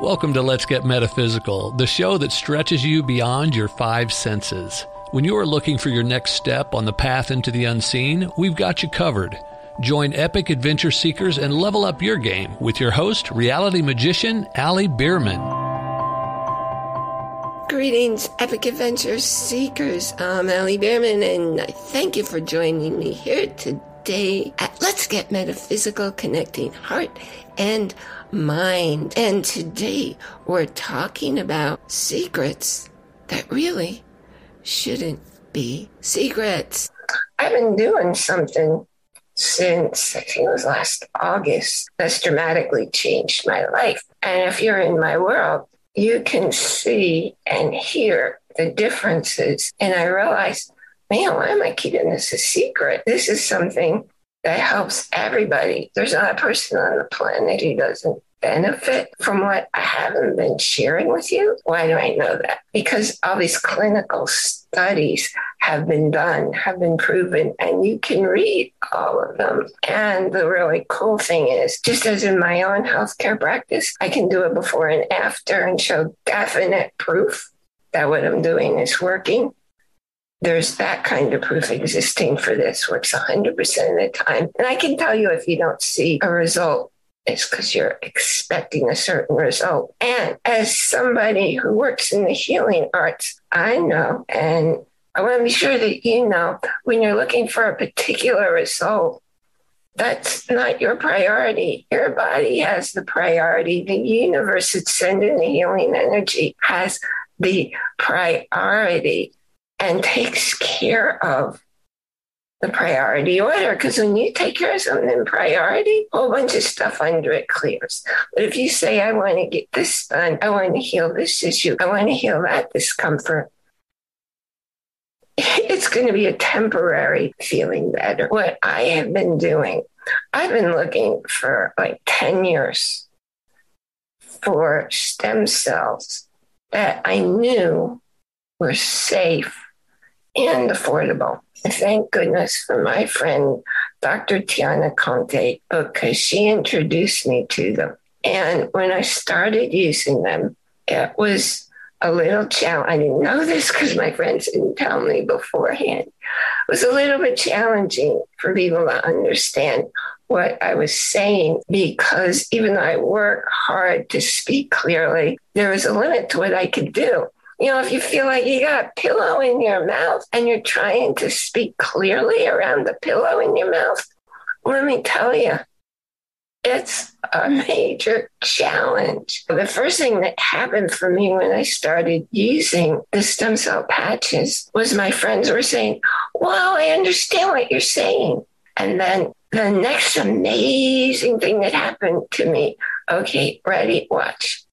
Welcome to Let's Get Metaphysical, the show that stretches you beyond your five senses. When you are looking for your next step on the path into the unseen, we've got you covered. Join epic adventure seekers and level up your game with your host, reality magician Ali Bierman. Greetings, epic adventure seekers. I'm Ali Bierman, and I thank you for joining me here today Let's Get Metaphysical, connecting heart and mind. And today we're talking about secrets that really shouldn't be secrets. I've been doing something since I think it was last August that's dramatically changed my life. And if you're in my world, you can see and hear the differences. And I realized, man, why am I keeping this a secret? This is something that helps everybody. There's not a person on the planet who doesn't benefit from what I haven't been sharing with you? Why do I know that? Because all these clinical studies have been done, have been proven, and you can read all of them. And the really cool thing is, just as in my own healthcare practice, I can do it before and after and show definite proof that what I'm doing is working. There's that kind of proof existing for this, works 100% of the time. And I can tell you if you don't see a result it's because you're expecting a certain result. And as somebody who works in the healing arts, I know, and I want to be sure that you know when you're looking for a particular result, that's not your priority. Your body has the priority. The universe that's sending the healing energy has the priority and takes care of the priority order because when you take care of something in priority, a whole bunch of stuff under it clears. But if you say, I want to get this done, I want to heal this issue, I want to heal that discomfort, it's going to be a temporary feeling better. What I have been doing, I've been looking for like 10 years for stem cells that I knew were safe and affordable. Thank goodness for my friend, Dr. Tiana Conte, because she introduced me to them. And when I started using them, it was a little challenge. I didn't know this because my friends didn't tell me beforehand. It was a little bit challenging for people to understand what I was saying because even though I work hard to speak clearly, there was a limit to what I could do. You know, if you feel like you got a pillow in your mouth and you're trying to speak clearly around the pillow in your mouth, let me tell you, it's a mm. major challenge. The first thing that happened for me when I started using the stem cell patches was my friends were saying, Wow, I understand what you're saying. And then the next amazing thing that happened to me okay, ready, watch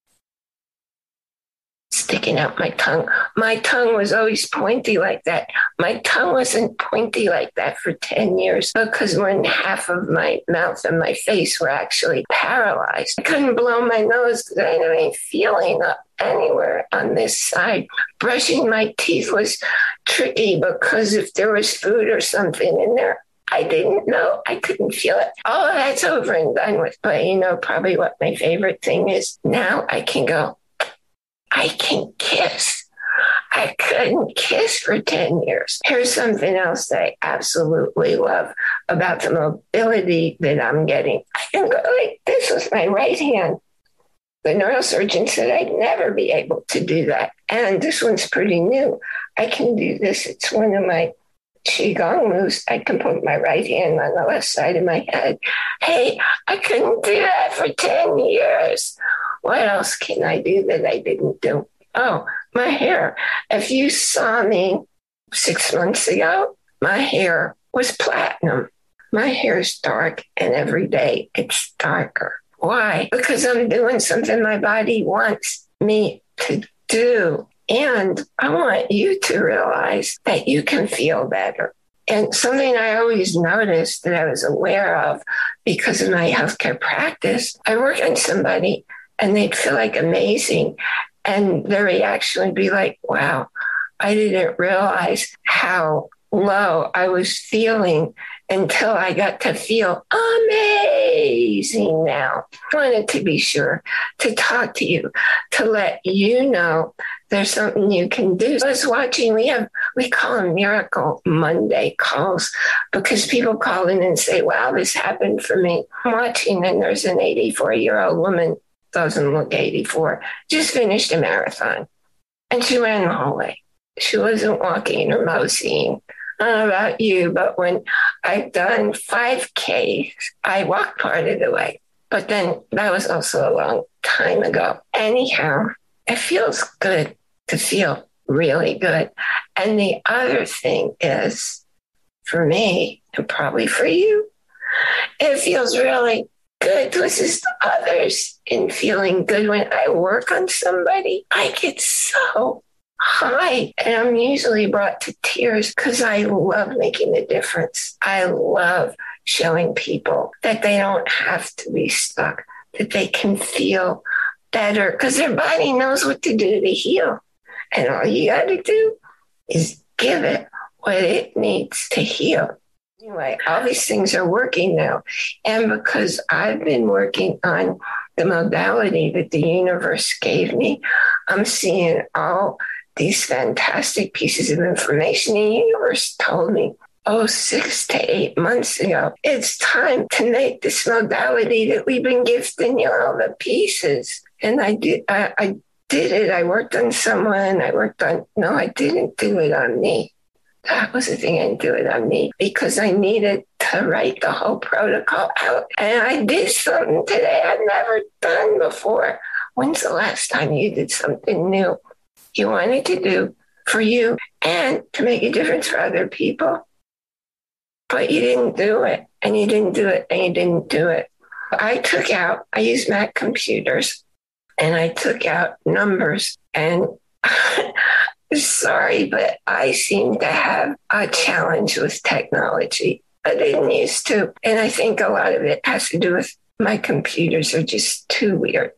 sticking out my tongue. My tongue was always pointy like that. My tongue wasn't pointy like that for 10 years because when half of my mouth and my face were actually paralyzed. I couldn't blow my nose because I didn't have any feeling up anywhere on this side. Brushing my teeth was tricky because if there was food or something in there, I didn't know. I couldn't feel it. Of that's over and done with. But you know, probably what my favorite thing is now I can go, I can kiss. I couldn't kiss for 10 years. Here's something else that I absolutely love about the mobility that I'm getting. I can go like this with my right hand. The neurosurgeon said I'd never be able to do that. And this one's pretty new. I can do this. It's one of my Qigong moves. I can put my right hand on the left side of my head. Hey, I couldn't do that for 10 years. What else can I do that I didn't do? Oh, my hair. If you saw me six months ago, my hair was platinum. My hair is dark, and every day it's darker. Why? Because I'm doing something my body wants me to do. And I want you to realize that you can feel better. And something I always noticed that I was aware of because of my healthcare practice, I work on somebody and they'd feel like amazing. And their reaction would be like, wow, I didn't realize how low I was feeling until I got to feel amazing. now. I wanted to be sure to talk to you, to let you know there's something you can do. I was watching, we have, we call them Miracle Monday calls because people call in and say, wow, this happened for me. I'm watching and there's an 84 year old woman, doesn't look 84, just finished a marathon and she ran the hallway. She wasn't walking or moseying. I don't know about you, but when I've done 5K, I walked part of the way. But then that was also a long time ago. Anyhow, it feels good to feel really good. And the other thing is, for me, and probably for you, it feels really good to assist others in feeling good. When I work on somebody, I get so high and I'm usually brought to tears because I love making a difference. I love showing people that they don't have to be stuck, that they can feel better because their body knows what to do to heal. And all you got to do is give it what it needs to heal. Anyway, all these things are working now. And because I've been working on the modality that the universe gave me, I'm seeing all these fantastic pieces of information the universe told me oh, six to eight months ago. It's time to make this modality that we've been gifting you all the pieces. And I did, I, I did it. I worked on someone. I worked on, no, I didn't do it on me. That was the thing I didn't do it on me because I needed to write the whole protocol out. And I did something today I'd never done before. When's the last time you did something new you wanted to do for you and to make a difference for other people? but you didn't do it and you didn't do it and you didn't do it. I took out, I used Mac computers and I took out numbers and sorry, but I seem to have a challenge with technology. I didn't used to. And I think a lot of it has to do with my computers are just too weird.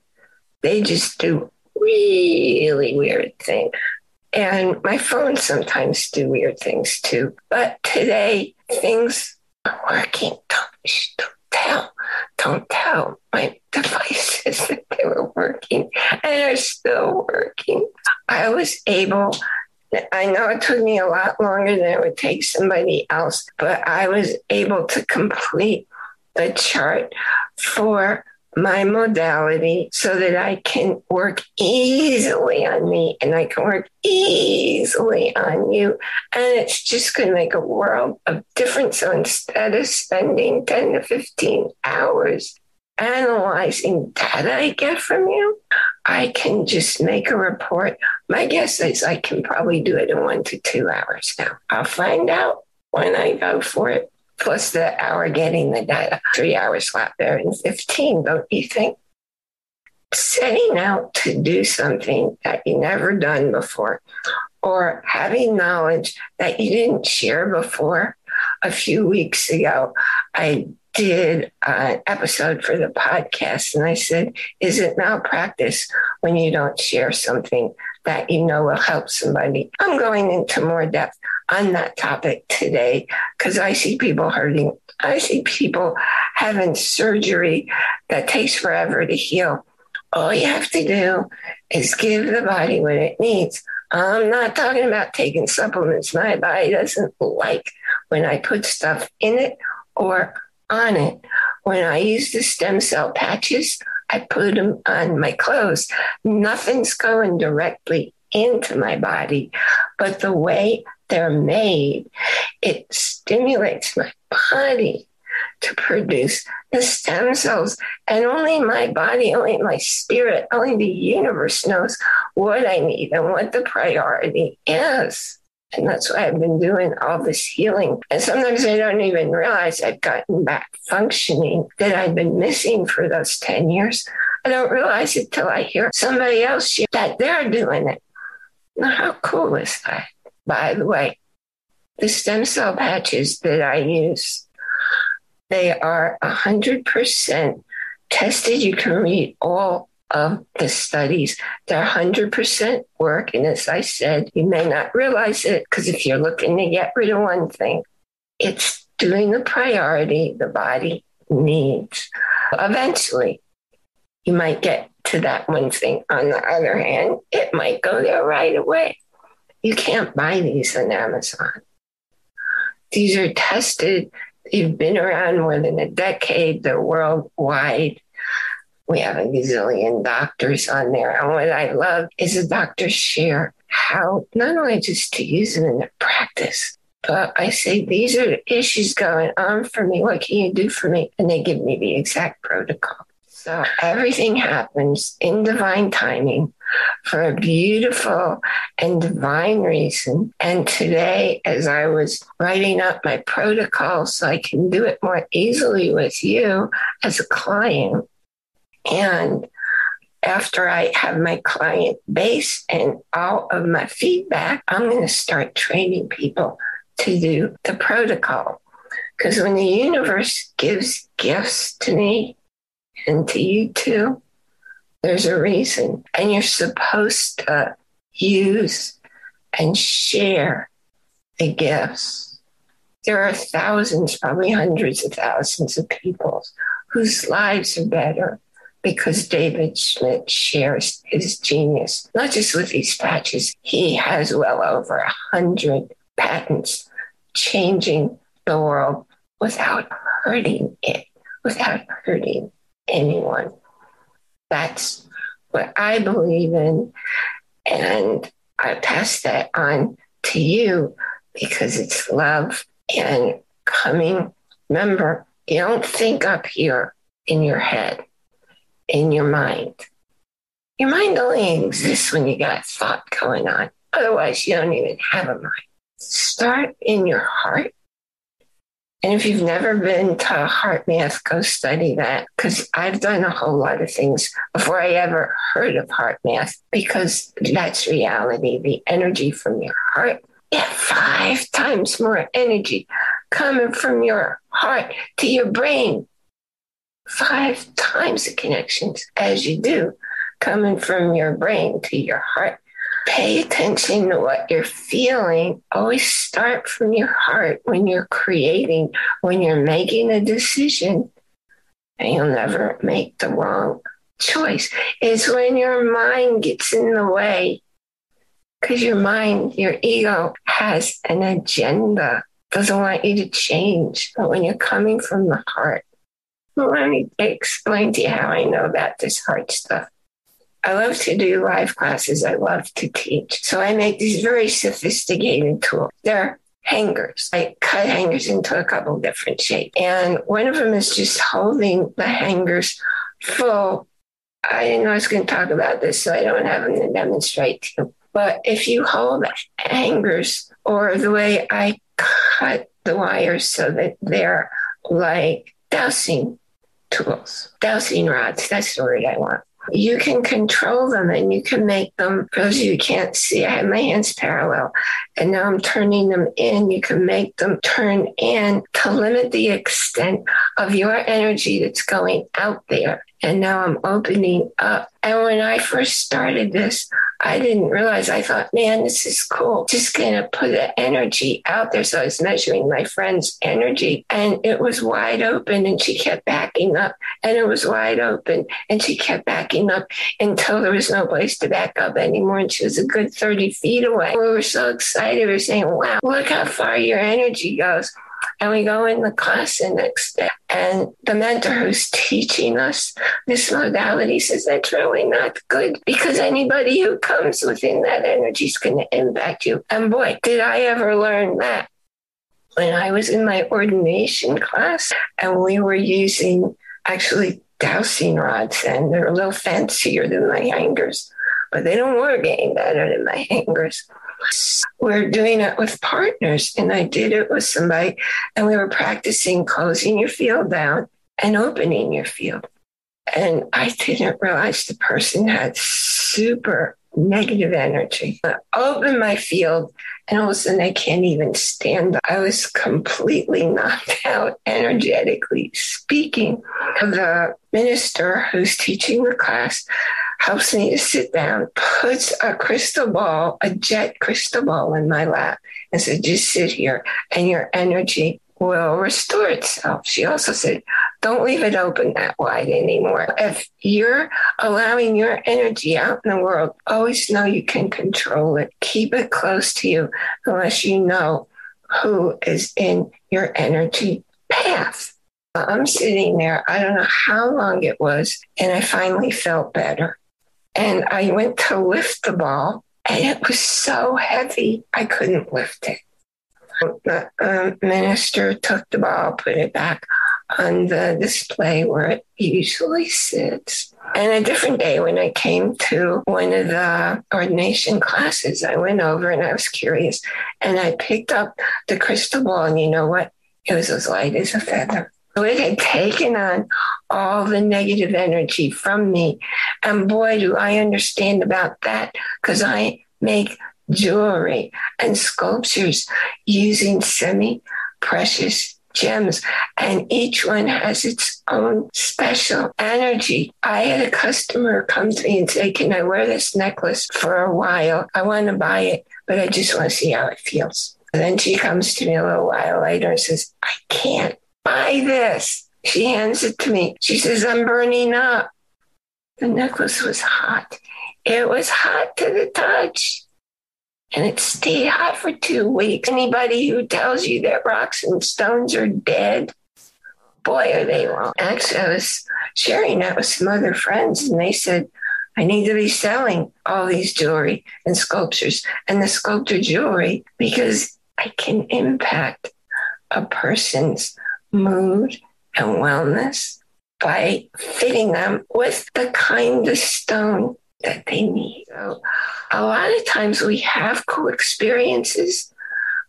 They just do really weird things. And my phones sometimes do weird things too. But today, things are working. Don't, don't tell. Don't tell my devices that they were working and are still working. I was able I know it took me a lot longer than it would take somebody else, but I was able to complete the chart for my modality so that I can work easily on me and I can work easily on you. And it's just going to make a world of difference. So instead of spending 10 to 15 hours analyzing data I get from you, I can just make a report. My guess is I can probably do it in one to two hours now. I'll find out when I go for it plus the hour getting the data. Three hours left there in 15, don't you think? Setting out to do something that you never done before, or having knowledge that you didn't share before. A few weeks ago, I did an episode for the podcast and I said, Is it malpractice when you don't share something that you know will help somebody? I'm going into more depth on that topic today because I see people hurting. I see people having surgery that takes forever to heal. All you have to do is give the body what it needs. I'm not talking about taking supplements. My body doesn't like when I put stuff in it or on it. When I use the stem cell patches, I put them on my clothes. Nothing's going directly into my body, but the way they're made, it stimulates my body to produce the stem cells. And only my body, only my spirit, only the universe knows what I need and what the priority is. And that's why I've been doing all this healing. And sometimes I don't even realize I've gotten back functioning that I've been missing for those 10 years. I don't realize it till I hear somebody else share that they're doing it. Now, how cool is that? by the way. The stem cell patches that I use, they are 100% tested. You can read all of the studies. They're 100% work. And as I said, you may not realize it because if you're looking to get rid of one thing, it's doing the priority the body needs. Eventually, you might get to that one thing. On the other hand, it might go there right away. You can't buy these on Amazon. These are tested. They've been around more than a decade. They're worldwide. We have a gazillion doctors on there. And what I love is the doctors share how not only just to use them in their practice, but I say, these are the issues going on for me. What can you do for me? And they give me the exact protocol. So everything happens in divine timing for a beautiful and divine reason. And today, as I was writing up my protocol so I can do it more easily with you as a client, and after I have my client base and all of my feedback, I'm going to start training people to do the protocol. Because when the universe gives gifts to me, and to you too. There's a reason. And you're supposed to use and share the gifts. There are thousands, probably hundreds of thousands of people whose lives are better because David Schmidt shares his genius, not just with these patches. He has well over a hundred patents changing the world without hurting it, without hurting anyone. That's what I believe in. And I pass that on to you because it's love and coming. Remember, you don't think up here in your head, in your mind. Your mind only exists when you got thought going on. Otherwise, you don't even have a mind. Start in your heart and if you've never been to HeartMath, go study that because I've done a whole lot of things before I ever heard of HeartMath because that's reality. The energy from your heart, yeah, five times more energy coming from your heart to your brain. Five times the connections as you do coming from your brain to your heart pay attention to what you're feeling. Always start from your heart when you're creating, when you're making a decision, and you'll never make the wrong choice. It's when your mind gets in the way, because your mind, your ego has an agenda, doesn't want you to change. But when you're coming from the heart, let me explain to you how I know about this hard stuff. I love to do live classes. I love to teach. So I make these very sophisticated tools. They're hangers. I cut hangers into a couple different shapes. And one of them is just holding the hangers full. I didn't know I was going to talk about this, so I don't have them to demonstrate to you. But if you hold hangers or the way I cut the wires so that they're like dowsing tools, dowsing rods, that's the word I want you can control them and you can make them, for those of you who can't see, I have my hands parallel and now I'm turning them in. You can make them turn in to limit the extent of your energy that's going out there. And now I'm opening up. And when I first started this, I didn't realize. I thought, man, this is cool. Just gonna put the energy out there. So I was measuring my friend's energy, and it was wide open, and she kept backing up, and it was wide open, and she kept backing up until there was no place to back up anymore, and she was a good thirty feet away. We were so excited. We were saying, "Wow, look how far your energy goes." And we go in the class the next day, and the mentor who's teaching us this modality says that's really not good because anybody who comes within that energy is going to impact you. And boy, did I ever learn that when I was in my ordination class, and we were using actually dowsing rods, and they're a little fancier than my hangers, but they don't work any better than my hangers. We're doing it with partners, and I did it with somebody, and we were practicing closing your field down and opening your field. And I didn't realize the person had super negative energy. I opened my field, and all of a sudden I can't even stand up. I was completely knocked out, energetically speaking. The minister who's teaching the class helps me to sit down, puts a crystal ball, a jet crystal ball in my lap, and said, just sit here and your energy will restore itself. She also said, don't leave it open that wide anymore. If you're allowing your energy out in the world, always know you can control it. Keep it close to you unless you know who is in your energy path. I'm sitting there, I don't know how long it was, and I finally felt better. And I went to lift the ball, and it was so heavy, I couldn't lift it. The um, minister took the ball, put it back on the display where it usually sits. And a different day, when I came to one of the ordination classes, I went over and I was curious and I picked up the crystal ball. And you know what? It was as light as a feather. So it had taken on all the negative energy from me. And boy, do I understand about that because I make jewelry and sculptures using semi precious gems, and each one has its own special energy. I had a customer come to me and say, Can I wear this necklace for a while? I want to buy it, but I just want to see how it feels. And then she comes to me a little while later and says, I can't buy this. She hands it to me. She says, I'm burning up. The necklace was hot. It was hot to the touch. And it stayed hot for two weeks. Anybody who tells you that rocks and stones are dead, boy, are they wrong. Actually, I was sharing that with some other friends, and they said, I need to be selling all these jewelry and sculptures and the sculpture jewelry because I can impact a person's mood, and wellness by fitting them with the kind of stone that they need. So, a lot of times we have cool experiences,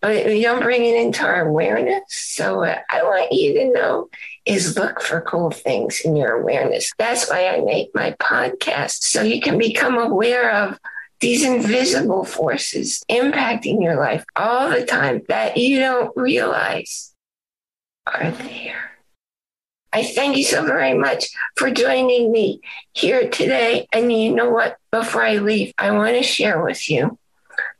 but we don't bring it into our awareness. So, what I want you to know is look for cool things in your awareness. That's why I make my podcast, so you can become aware of these invisible forces impacting your life all the time that you don't realize are there. I thank you so very much for joining me here today. And you know what? Before I leave, I want to share with you.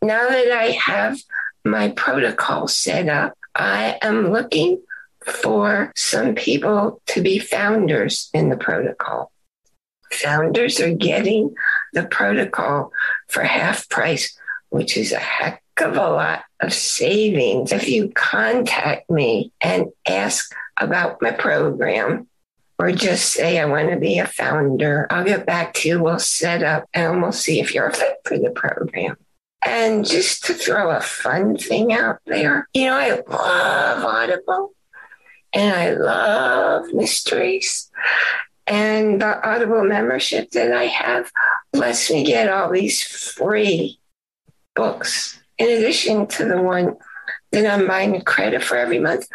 Now that I have my protocol set up, I am looking for some people to be founders in the protocol. Founders are getting the protocol for half price, which is a heck of a lot of savings if you contact me and ask about my program or just say I want to be a founder. I'll get back to you. We'll set up and we'll see if you're fit for the program. And just to throw a fun thing out there, you know, I love Audible and I love mysteries. And the Audible membership that I have lets me get all these free books in addition to the one that I'm buying credit for every month.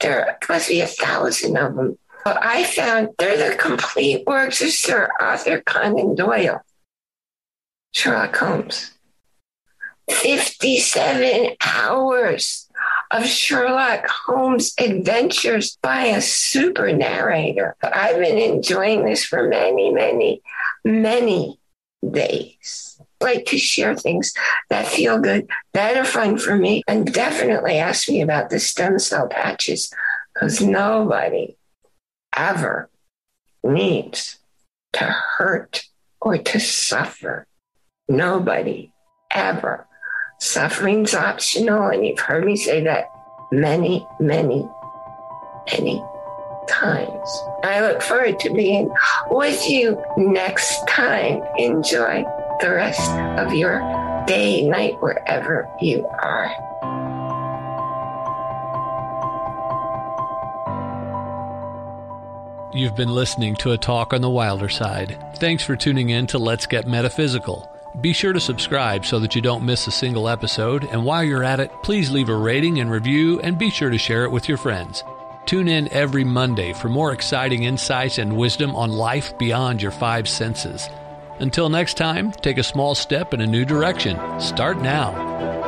There must be a thousand of them. But I found they're the complete works of Sir Arthur Conan Doyle, Sherlock Holmes. 57 hours of Sherlock Holmes adventures by a super narrator. I've been enjoying this for many, many, many days. Like to share things that feel good, that are fun for me, and definitely ask me about the stem cell patches because nobody ever needs to hurt or to suffer. Nobody ever. Suffering's optional, and you've heard me say that many, many, many times. I look forward to being with you next time. Enjoy the rest of your day, night, wherever you are. You've been listening to a talk on the wilder side. Thanks for tuning in to Let's Get Metaphysical. Be sure to subscribe so that you don't miss a single episode. And while you're at it, please leave a rating and review and be sure to share it with your friends. Tune in every Monday for more exciting insights and wisdom on life beyond your five senses. Until next time, take a small step in a new direction. Start now.